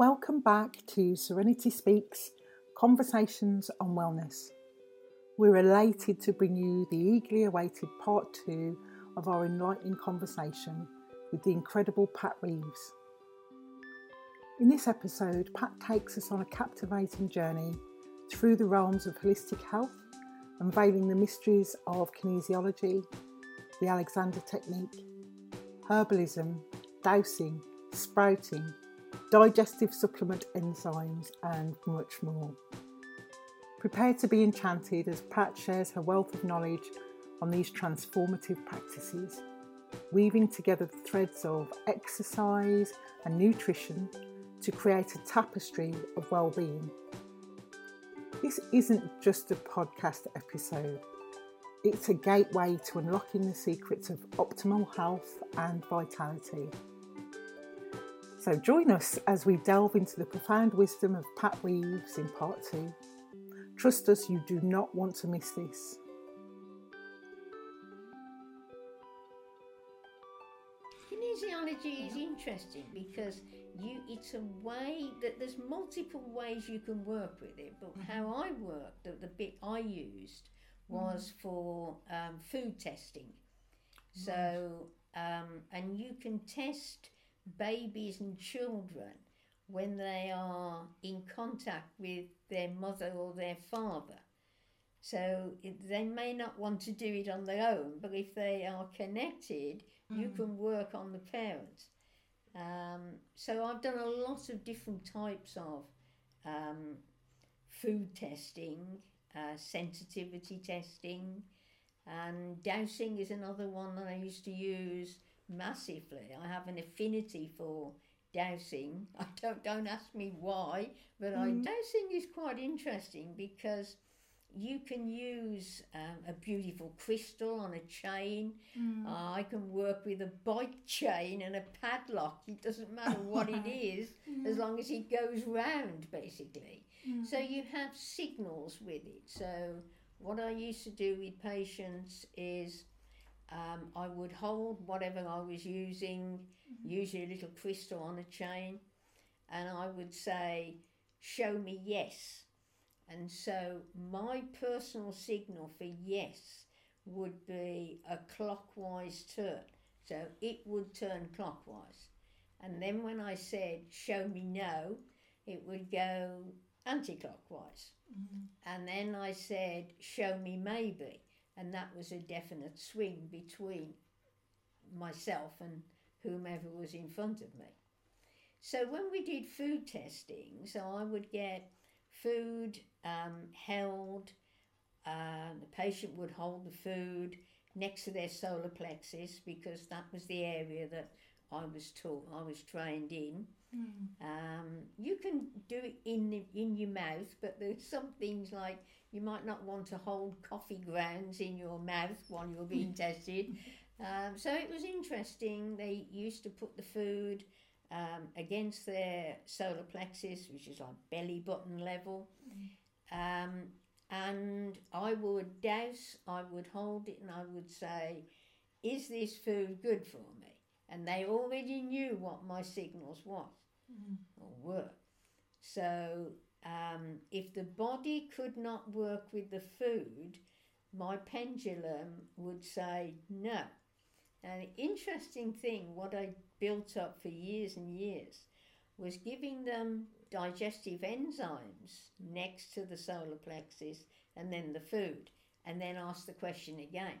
Welcome back to Serenity Speaks Conversations on Wellness. We're elated to bring you the eagerly awaited part two of our enlightening conversation with the incredible Pat Reeves. In this episode, Pat takes us on a captivating journey through the realms of holistic health, unveiling the mysteries of kinesiology, the Alexander technique, herbalism, dowsing, sprouting, digestive supplement enzymes, and much more. Prepare to be enchanted as Pat shares her wealth of knowledge on these transformative practices, weaving together the threads of exercise and nutrition to create a tapestry of well-being. This isn't just a podcast episode. It's a gateway to unlocking the secrets of optimal health and vitality. So join us as we delve into the profound wisdom of Pat Reeves in part two. Trust us, you do not want to miss this. Kinesiology is interesting because you it's a way that there's multiple ways you can work with it, but mm-hmm. how I worked, the, the bit I used was mm-hmm. for um, food testing. So, um, and you can test babies and children when they are in contact with their mother or their father. So it, they may not want to do it on their own, but if they are connected, mm. you can work on the parents. Um, so I've done a lot of different types of um, food testing, uh, sensitivity testing, and dowsing is another one that I used to use massively. I have an affinity for dowsing. I don't don't ask me why, but mm. I dowsing is quite interesting because you can use um, a beautiful crystal on a chain. Mm. Uh, I can work with a bike chain and a padlock. It doesn't matter what it is, as long as it goes round, basically. Mm. So you have signals with it. So what I used to do with patients is um, I would hold whatever I was using, mm-hmm. usually a little crystal on a chain, and I would say, Show me yes. And so my personal signal for yes would be a clockwise turn. So it would turn clockwise. And then when I said, Show me no, it would go anti clockwise. Mm-hmm. And then I said, Show me maybe and that was a definite swing between myself and whomever was in front of me. So when we did food testing, so I would get food um, held, uh, the patient would hold the food next to their solar plexus because that was the area that I was taught, I was trained in. Mm. Um, you can do it in the, in your mouth, but there's some things like you might not want to hold coffee grounds in your mouth while you're being tested. Um, so it was interesting. They used to put the food um, against their solar plexus, which is like belly button level. Um, and I would douse, I would hold it, and I would say, Is this food good for me? And they already knew what my signals was mm. or were. So um, if the body could not work with the food, my pendulum would say no. Now, the interesting thing, what I built up for years and years, was giving them digestive enzymes next to the solar plexus and then the food, and then ask the question again.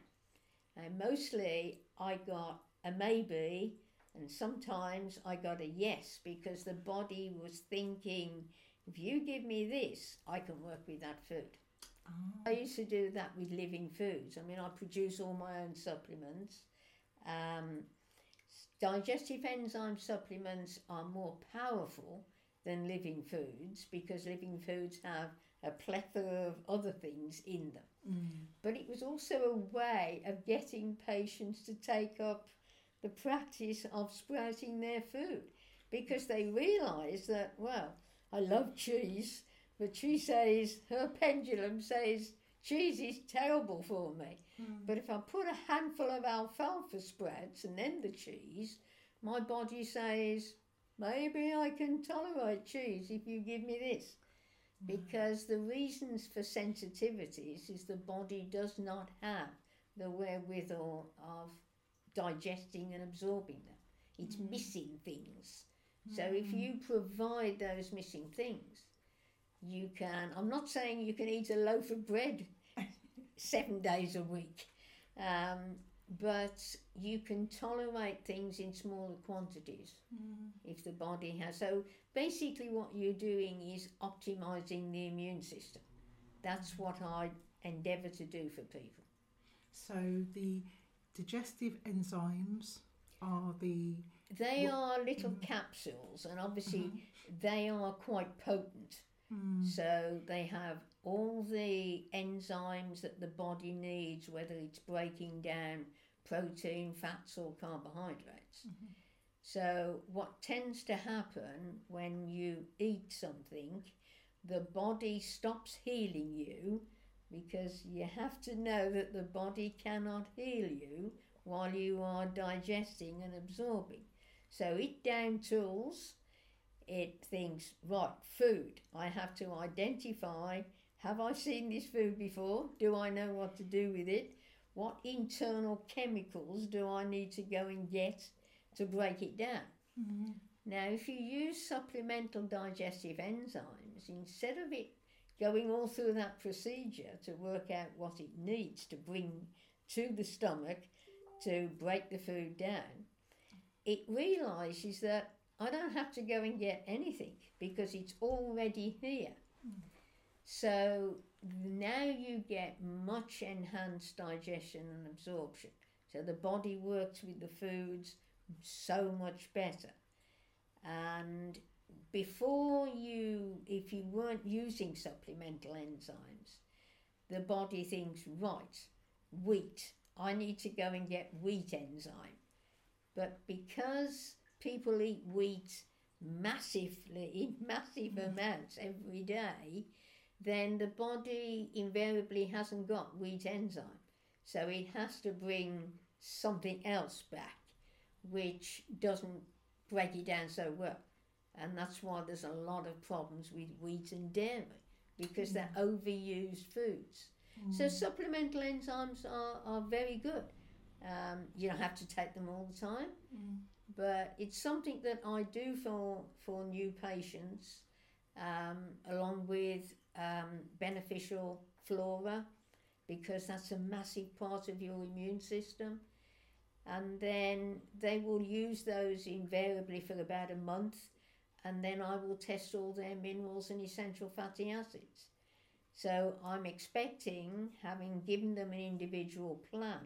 And mostly I got a maybe, and sometimes I got a yes because the body was thinking if you give me this, I can work with that food. Oh. I used to do that with living foods. I mean, I produce all my own supplements. Um, digestive enzyme supplements are more powerful than living foods because living foods have a plethora of other things in them. Mm. But it was also a way of getting patients to take up the practice of sprouting their food because they realise that, well, I love cheese, but she says, her pendulum says, cheese is terrible for me. Mm. But if I put a handful of alfalfa sprouts and then the cheese, my body says, maybe I can tolerate cheese if you give me this. Because the reasons for sensitivities is the body does not have the wherewithal of digesting and absorbing them. It's missing things. So if you mm. provide those missing things, you can. I'm not saying you can eat a loaf of bread seven days a week, um, but you can tolerate things in smaller quantities mm. if the body has. So basically, what you're doing is optimizing the immune system. That's what mm. I endeavour to do for people. So the digestive enzymes are the They are little mm. capsules, and obviously mm-hmm. they are quite potent. Mm. So they have all the enzymes that the body needs, whether it's breaking down protein, fats, or carbohydrates. Mm-hmm. So, what tends to happen when you eat something, the body stops healing you because you have to know that the body cannot heal you while you are digesting and absorbing. So, it down tools, it thinks, right, food. I have to identify have I seen this food before? Do I know what to do with it? What internal chemicals do I need to go and get to break it down? Mm-hmm. Now, if you use supplemental digestive enzymes, instead of it going all through that procedure to work out what it needs to bring to the stomach to break the food down, it realizes that I don't have to go and get anything because it's already here. So now you get much enhanced digestion and absorption. So the body works with the foods so much better. And before you, if you weren't using supplemental enzymes, the body thinks, right, wheat, I need to go and get wheat enzyme. But because people eat wheat massively, in massive mm. amounts every day, then the body invariably hasn't got wheat enzyme. So it has to bring something else back, which doesn't break it down so well. And that's why there's a lot of problems with wheat and dairy because mm. they're overused foods. So mm. supplemental enzymes are, are very good. Um, you don't have to take them all the time, but it's something that I do for for new patients, um, along with um, beneficial flora, because that's a massive part of your immune system. And then they will use those invariably for about a month, and then I will test all their minerals and essential fatty acids. So I'm expecting, having given them an individual plan,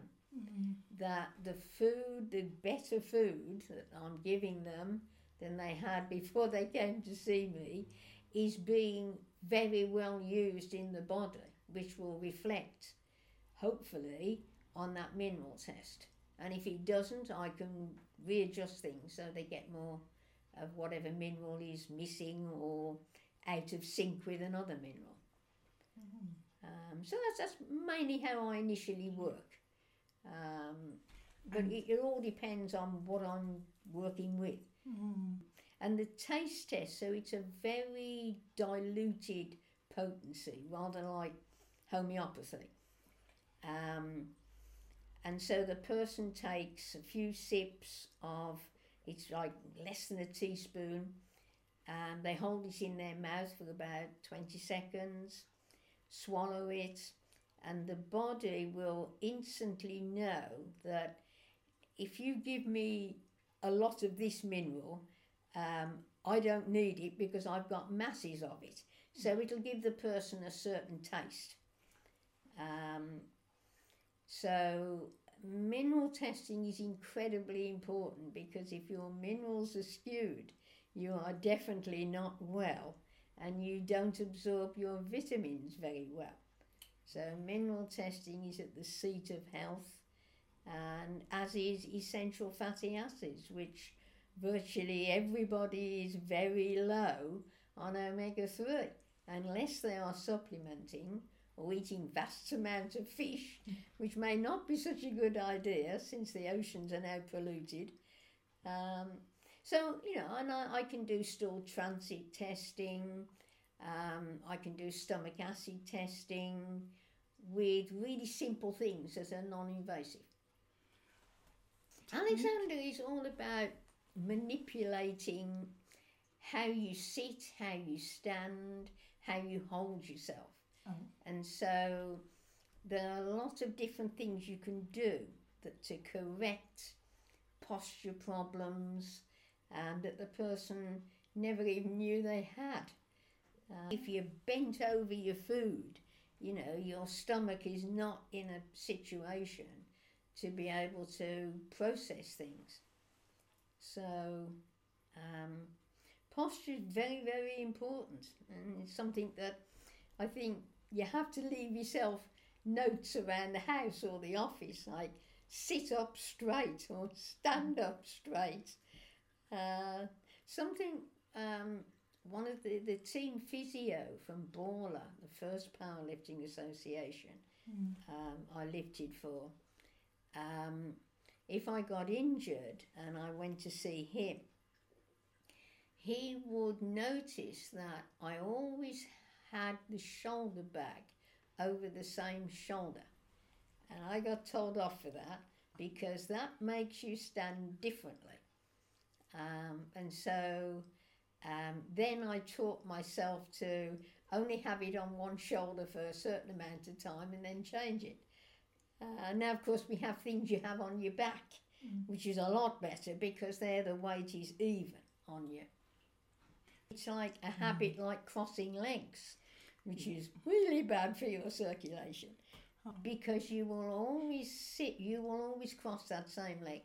that the food, the better food that I'm giving them than they had before they came to see me, is being very well used in the body, which will reflect, hopefully, on that mineral test. And if it doesn't, I can readjust things so they get more of whatever mineral is missing or out of sync with another mineral. Um, so that's, that's mainly how I initially work. Um, but it, it all depends on what I'm working with. And the taste test, so it's a very diluted potency, rather like homeopathy. Um, and so the person takes a few sips of, it's like less than a teaspoon, and they hold it in their mouth for about 20 seconds, swallow it, and the body will instantly know that if you give me a lot of this mineral, um, I don't need it because I've got masses of it. So it'll give the person a certain taste. Um, so mineral testing is incredibly important because if your minerals are skewed, you are definitely not well and you don't absorb your vitamins very well. So mineral testing is at the seat of health and as is essential fatty acids, which virtually everybody is very low on omega 3 unless they are supplementing or eating vast amounts of fish, which may not be such a good idea since the oceans are now polluted. Um, So, you know, and I, I can do stool transit testing, um, I can do stomach acid testing with really simple things as a non invasive. Alexander is all about manipulating how you sit, how you stand, how you hold yourself. Oh. And so there are a lot of different things you can do that to correct posture problems and that the person never even knew they had. Uh, if you're bent over your food, you know, your stomach is not in a situation to be able to process things. So, um, posture is very, very important, and it's something that I think you have to leave yourself notes around the house or the office, like sit up straight or stand up straight. Uh, something, um, one of the, the team physio from BAWLA, the first powerlifting association, um, I lifted for. Um, if I got injured and I went to see him, he would notice that I always had the shoulder bag over the same shoulder. And I got told off for that because that makes you stand differently. Um, and so um, then I taught myself to only have it on one shoulder for a certain amount of time and then change it. Uh, now, of course, we have things you have on your back, which is a lot better because there the weight is even on you. It's like a habit like crossing legs, which is really bad for your circulation because you will always sit, you will always cross that same leg.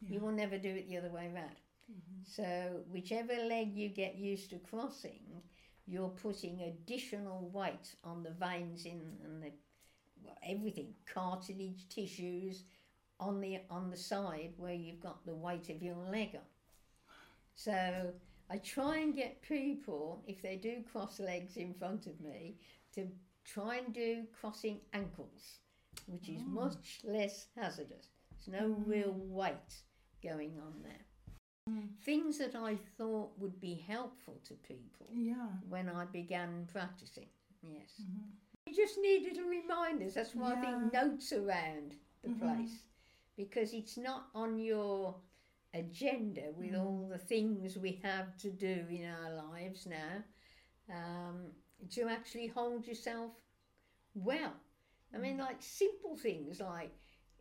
You will never do it the other way around. Mm-hmm. So, whichever leg you get used to crossing, you're putting additional weight on the veins in and the well, everything, cartilage, tissues on the on the side where you've got the weight of your leg on. So I try and get people, if they do cross legs in front of me, to try and do crossing ankles, which is oh. much less hazardous. There's no mm. real weight going on there. Things that I thought would be helpful to people Yeah. when I began practicing. Yes. Mm-hmm. You just need little reminders. That's why I think notes around the mm-hmm. place because it's not on your agenda with mm. all the things we have to do in our lives now um, to actually hold yourself well. I mean, mm. like simple things like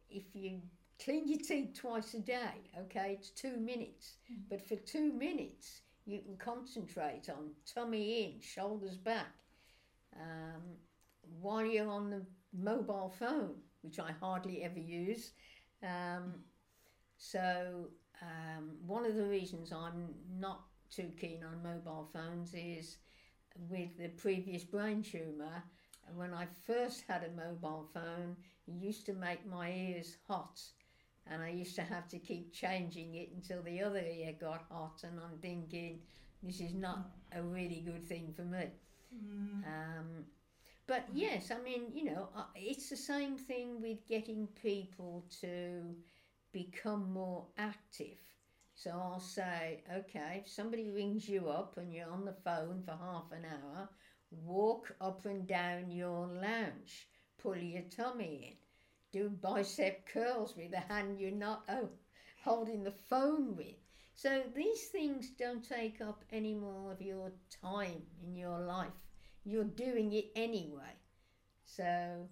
if you clean your teeth twice a day, okay, it's two minutes, but for two minutes you can concentrate on tummy in, shoulders back. Um, while you're on the mobile phone, which I hardly ever use. Um, so, um, one of the reasons I'm not too keen on mobile phones is with the previous brain tumour. When I first had a mobile phone, it used to make my ears hot, and I used to have to keep changing it until the other ear got hot. And I'm thinking, this is not a really good thing for me. Um, but yes, I mean, you know, it's the same thing with getting people to become more active. So I'll say, okay, if somebody rings you up and you're on the phone for half an hour, walk up and down your lounge, pull your tummy in, do bicep curls with the hand you're not oh, holding the phone with. So these things don't take up any more of your time in your life. You're doing it anyway. So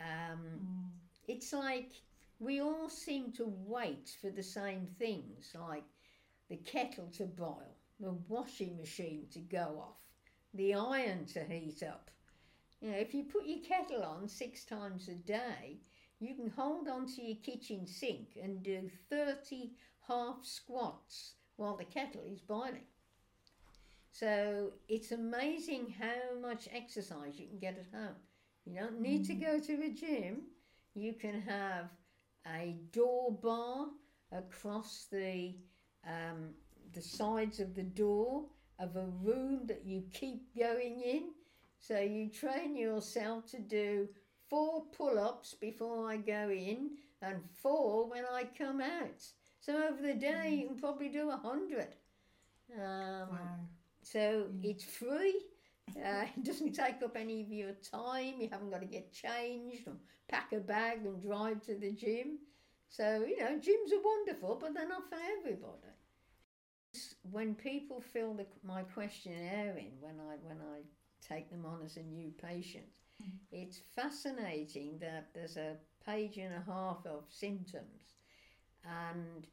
um, it's like we all seem to wait for the same things, like the kettle to boil, the washing machine to go off, the iron to heat up. You know, if you put your kettle on six times a day, you can hold onto your kitchen sink and do 30 half squats while the kettle is boiling. So it's amazing how much exercise you can get at home. You don't need to go to a gym. You can have a door bar across the um, the sides of the door of a room that you keep going in. So you train yourself to do four pull-ups before I go in and four when I come out. So over the day, you can probably do a hundred. Um, Wow. So it's free. Uh, it doesn't take up any of your time. You haven't got to get changed or pack a bag and drive to the gym. So you know, gyms are wonderful, but they're not for everybody. When people fill the, my questionnaire in, when I when I take them on as a new patient, it's fascinating that there's a page and a half of symptoms, and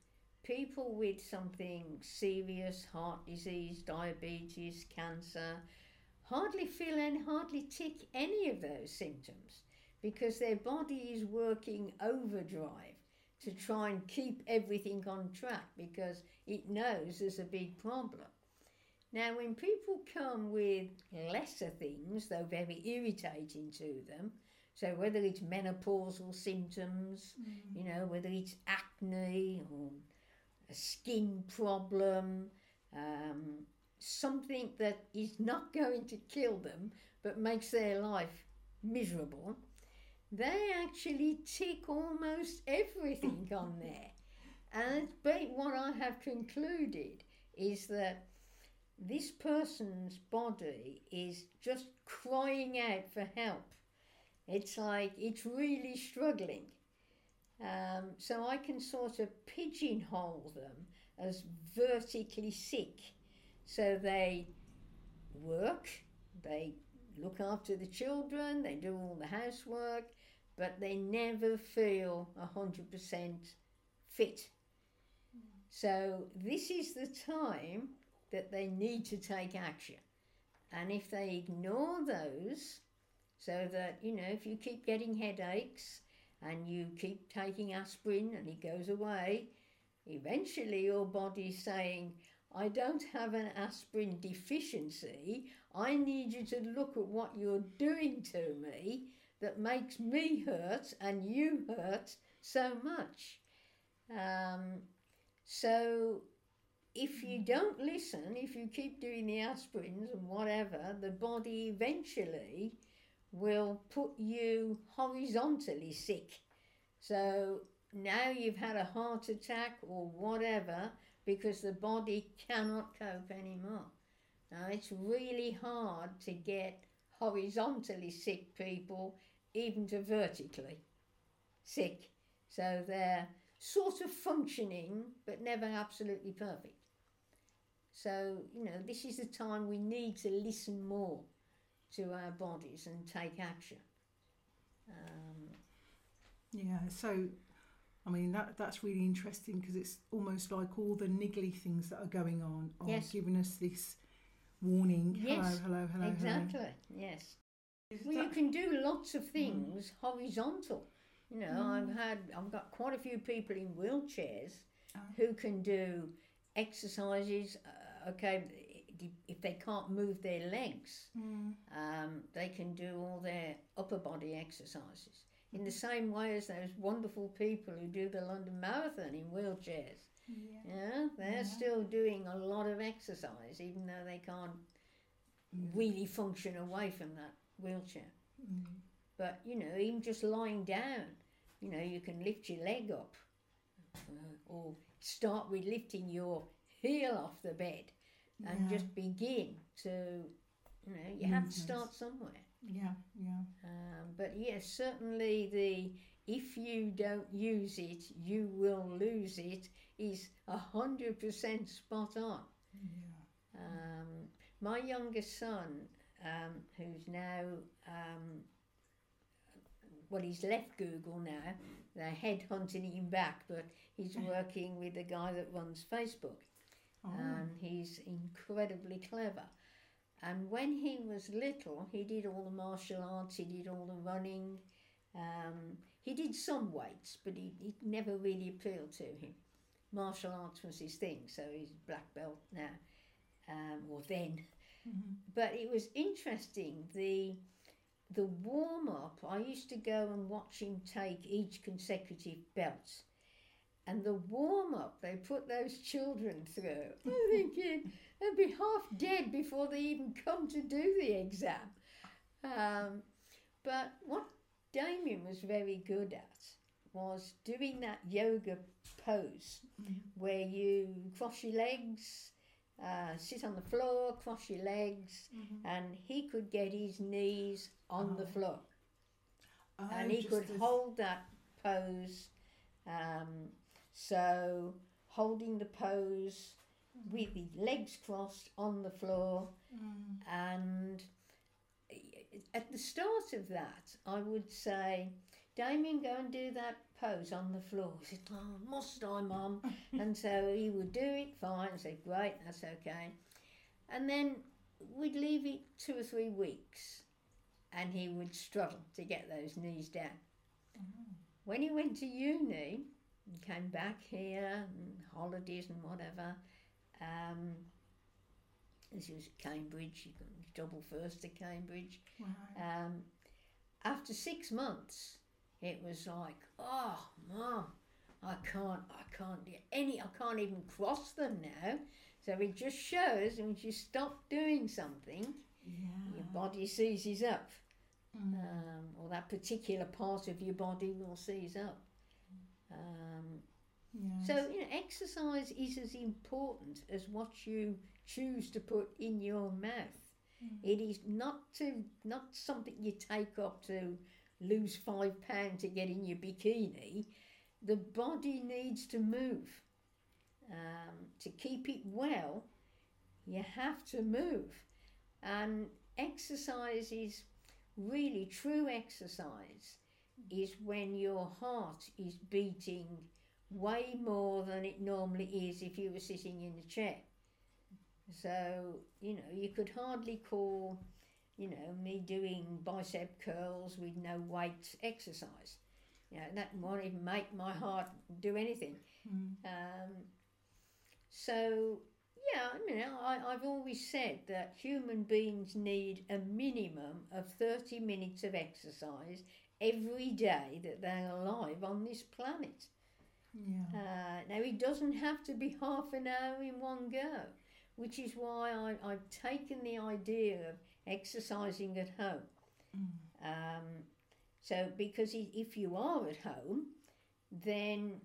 people with something serious, heart disease, diabetes, cancer, hardly feel and hardly tick any of those symptoms because their body is working overdrive to try and keep everything on track because it knows there's a big problem. Now, when people come with lesser things, though very irritating to them, so whether it's menopausal symptoms, you know, whether it's acne or a skin problem, um, something that is not going to kill them but makes their life miserable, they actually tick almost everything on there. And but what I have concluded is that this person's body is just crying out for help. It's like it's really struggling. Um, so I can sort of pigeonhole them as vertically sick. So they work, they look after the children, they do all the housework, but they never feel 100% fit. So this is the time that they need to take action. And if they ignore those, so that, you know, if you keep getting headaches and you keep taking aspirin and it goes away, eventually your body's saying, I don't have an aspirin deficiency. I need you to look at what you're doing to me that makes me hurt and you hurt so much. Um, so if you don't listen, if you keep doing the aspirins and whatever, the body eventually will put you horizontally sick. So now you've had a heart attack or whatever because the body cannot cope anymore. Now it's really hard to get horizontally sick people even to vertically sick. So they're sort of functioning but never absolutely perfect. So, you know, this is the time we need to listen more to our bodies and take action. Um, Yeah, so I mean that that's really interesting because it's almost like all the niggly things that are going on are Yes. giving us this warning. Yes, hello, hello, hello, exactly, yes. hello. Well, you can do lots of things horizontal. You know, I've had, I've got quite a few people in wheelchairs Ah. who can do exercises. Okay, if they can't move their legs, Mm. um, they can do all their upper body exercises. In the same way as those wonderful people who do the London Marathon in wheelchairs. Yeah. Yeah, they're Yeah. still doing a lot of exercise, even though they can't really function away from that wheelchair. Mm. But you know, even just lying down, you know, you can lift your leg up, uh, or start with lifting your heel off the bed, and Yeah. just begin to, you know, you have to start somewhere. Yeah, yeah. Um, but yes, certainly the if you don't use it, you will lose it is a hundred percent spot on. Yeah. Um, my youngest son, um, who's now, um, well, he's left Google now. They're headhunting him back, but he's working with the guy that runs Facebook, Oh. and he's incredibly clever. And when he was little, he did all the martial arts, he did all the running. Um, he did some weights, but he, it never really appealed to him. Martial arts was his thing, so he's black belt now, um, or then. Mhm. But it was interesting the the warm up. I used to go and watch him take each consecutive belt, and the warm up they put those children through. I'm thinking they'd be half dead before they even come to do the exam. Um, but what Damien was very good at was doing that yoga pose where you cross your legs, uh, sit on the floor, cross your legs, and he could get his knees on the Oh. floor Oh, and he could as- hold that pose. Um, so holding the pose with the legs crossed on the floor, Mm. and at the start of that, I would say, Damien, go and do that pose on the floor. He said, Oh, must I, Mum? and so he would do it fine. I said, Great, that's okay. And then we'd leave it two or three weeks, and he would struggle to get those knees down. When he went to uni and came back here, and holidays and whatever, um, this was Cambridge, you can double first to Cambridge. Wow. Um, after six months, it was like, oh, mum, I can't, I can't do any, I can't even cross them now. So it just shows when you stop doing something, Yeah. your body seizes up, Mm. um, or that particular part of your body will seize up. Um, Yes. so you know, exercise is as important as what you choose to put in your mouth. It is not to not something you take up to lose five pound to get in your bikini. The body needs to move. Um, to keep it well, you have to move, and exercise is really true exercise. Is when your heart is beating way more than it normally is if you were sitting in a chair. So, you know, you could hardly call, you know, me doing bicep curls with no weight exercise. You know, that won't even make my heart do anything. Mm. Um, so, yeah, I mean, I, I've always said that human beings need a minimum of 30 minutes of exercise every day that they're alive on this planet. Yeah. Uh, now, it doesn't have to be half an hour in one go, which is why I, I've taken the idea of exercising at home. Mm. Um, so, because if you are at home, then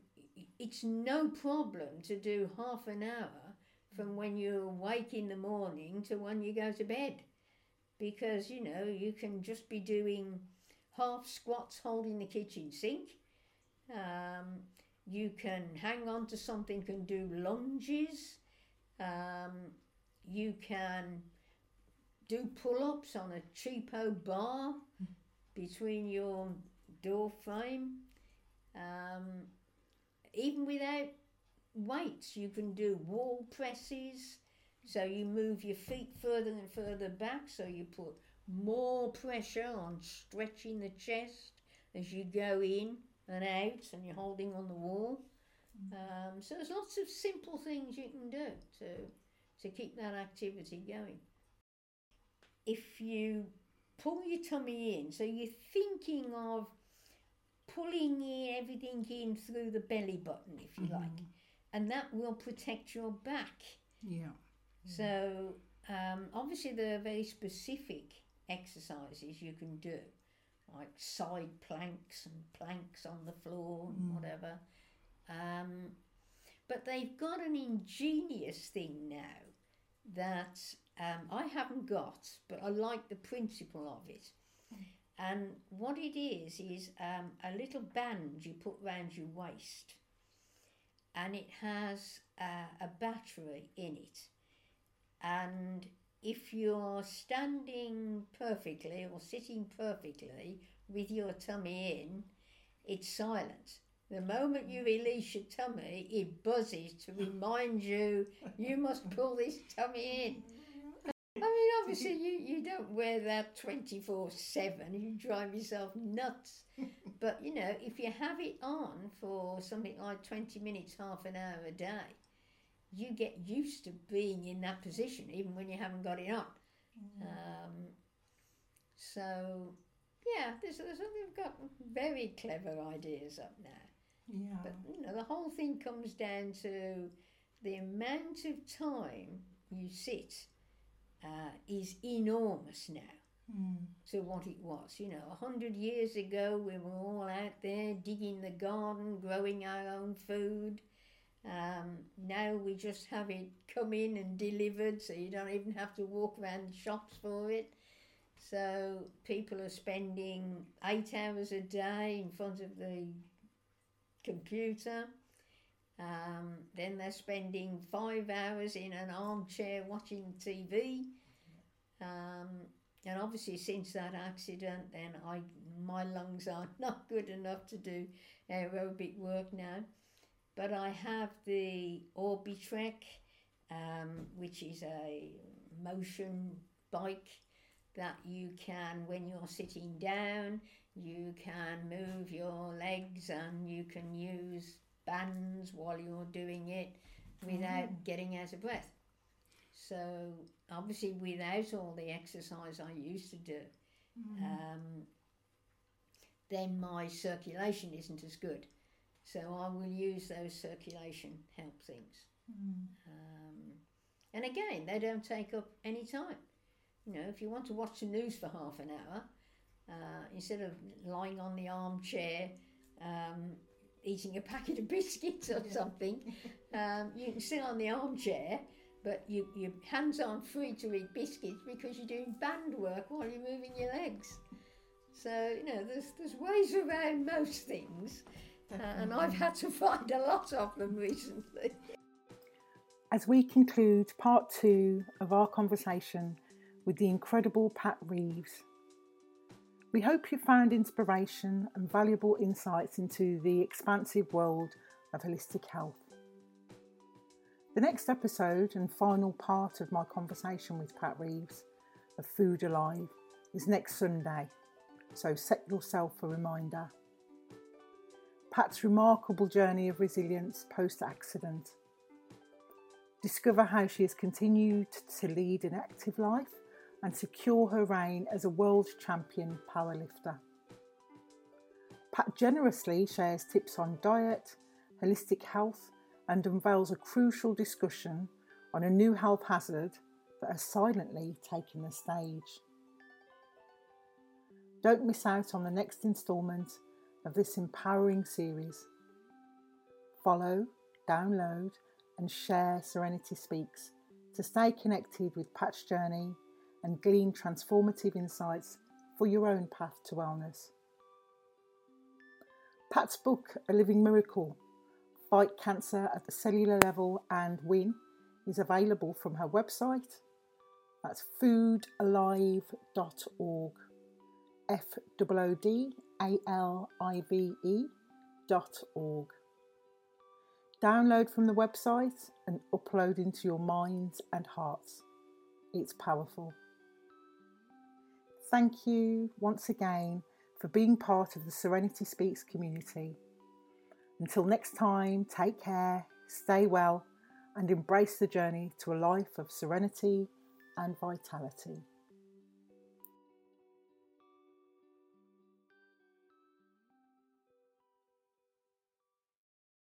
it's no problem to do half an hour from when you awake in the morning to when you go to bed. Because, you know, you can just be doing half squats holding the kitchen sink. Um, you can hang on to something and do lunges. Um, you can do pull ups on a cheapo bar between your door frame. Um, even without weights, you can do wall presses. So you move your feet further and further back, so you put more pressure on stretching the chest as you go in and out, and you're holding on the wall. Um, so there's lots of simple things you can do to to keep that activity going. If you pull your tummy in, so you're thinking of pulling in everything in through the belly button, if you like, and that will protect your back. Yeah. So um, obviously there are very specific exercises you can do, like side planks and planks on the floor and Mm. whatever. Um, but they've got an ingenious thing now that um, I haven't got, but I like the principle of it. And what it is is um, a little band you put round your waist, and it has uh, a battery in it. And if you're standing perfectly or sitting perfectly with your tummy in, it's silent. The moment you mm. release your tummy, it buzzes to remind you you must pull this tummy in. I mean, obviously, you, you don't wear that 24 7, you drive yourself nuts. But, you know, if you have it on for something like 20 minutes, half an hour a day, you get used to being in that position, even when you haven't got it on. Um, so, yeah, there's, there's, they've got very clever ideas up there. Yeah. But you know, the whole thing comes down to the amount of time you sit uh, is enormous now. mm. to what it was. You know, a hundred years ago, we were all out there digging the garden, growing our own food. Um, now we just have it come in and delivered, so you don't even have to walk around the shops for it. So people are spending eight hours a day in front of the computer. Um, then they're spending five hours in an armchair watching TV. Um, and obviously, since that accident, then I my lungs are not good enough to do aerobic work now. But I have the Orbitrek, um, which is a motion bike that you can, when you're sitting down, you can move your legs and you can use bands while you're doing it without mm. getting out of breath. So, obviously, without all the exercise I used to do, mm. um, then my circulation isn't as good. So, I will use those circulation help things. Mm. Um, and again, they don't take up any time. You know, if you want to watch the news for half an hour, uh, instead of lying on the armchair um, eating a packet of biscuits or something, um, you can sit on the armchair, but you, your hands aren't free to eat biscuits because you're doing band work while you're moving your legs. So, you know, there's, there's ways around most things, and I've had to find a lot of them recently. As we conclude part two of our conversation with the incredible Pat Reeves, we hope you found inspiration and valuable insights into the expansive world of holistic health. The next episode and final part of my conversation with Pat Reeves of Food Alive is next Sunday, so set yourself a reminder. Pat's remarkable journey of resilience post accident. Discover how she has continued to lead an active life and secure her reign as a world champion powerlifter. Pat generously shares tips on diet, holistic health, and unveils a crucial discussion on a new health hazard that has silently taken the stage. Don't miss out on the next instalment of this empowering series. Follow, download, and share Serenity Speaks to stay connected with Pat's journey and glean transformative insights for your own path to wellness. Pat's book, A Living Miracle Fight Cancer at the Cellular Level and Win, is available from her website. That's foodalive.org. F O O D A L I V E dot org. Download from the website and upload into your minds and hearts. It's powerful. Thank you once again for being part of the Serenity Speaks community. Until next time, take care, stay well, and embrace the journey to a life of serenity and vitality.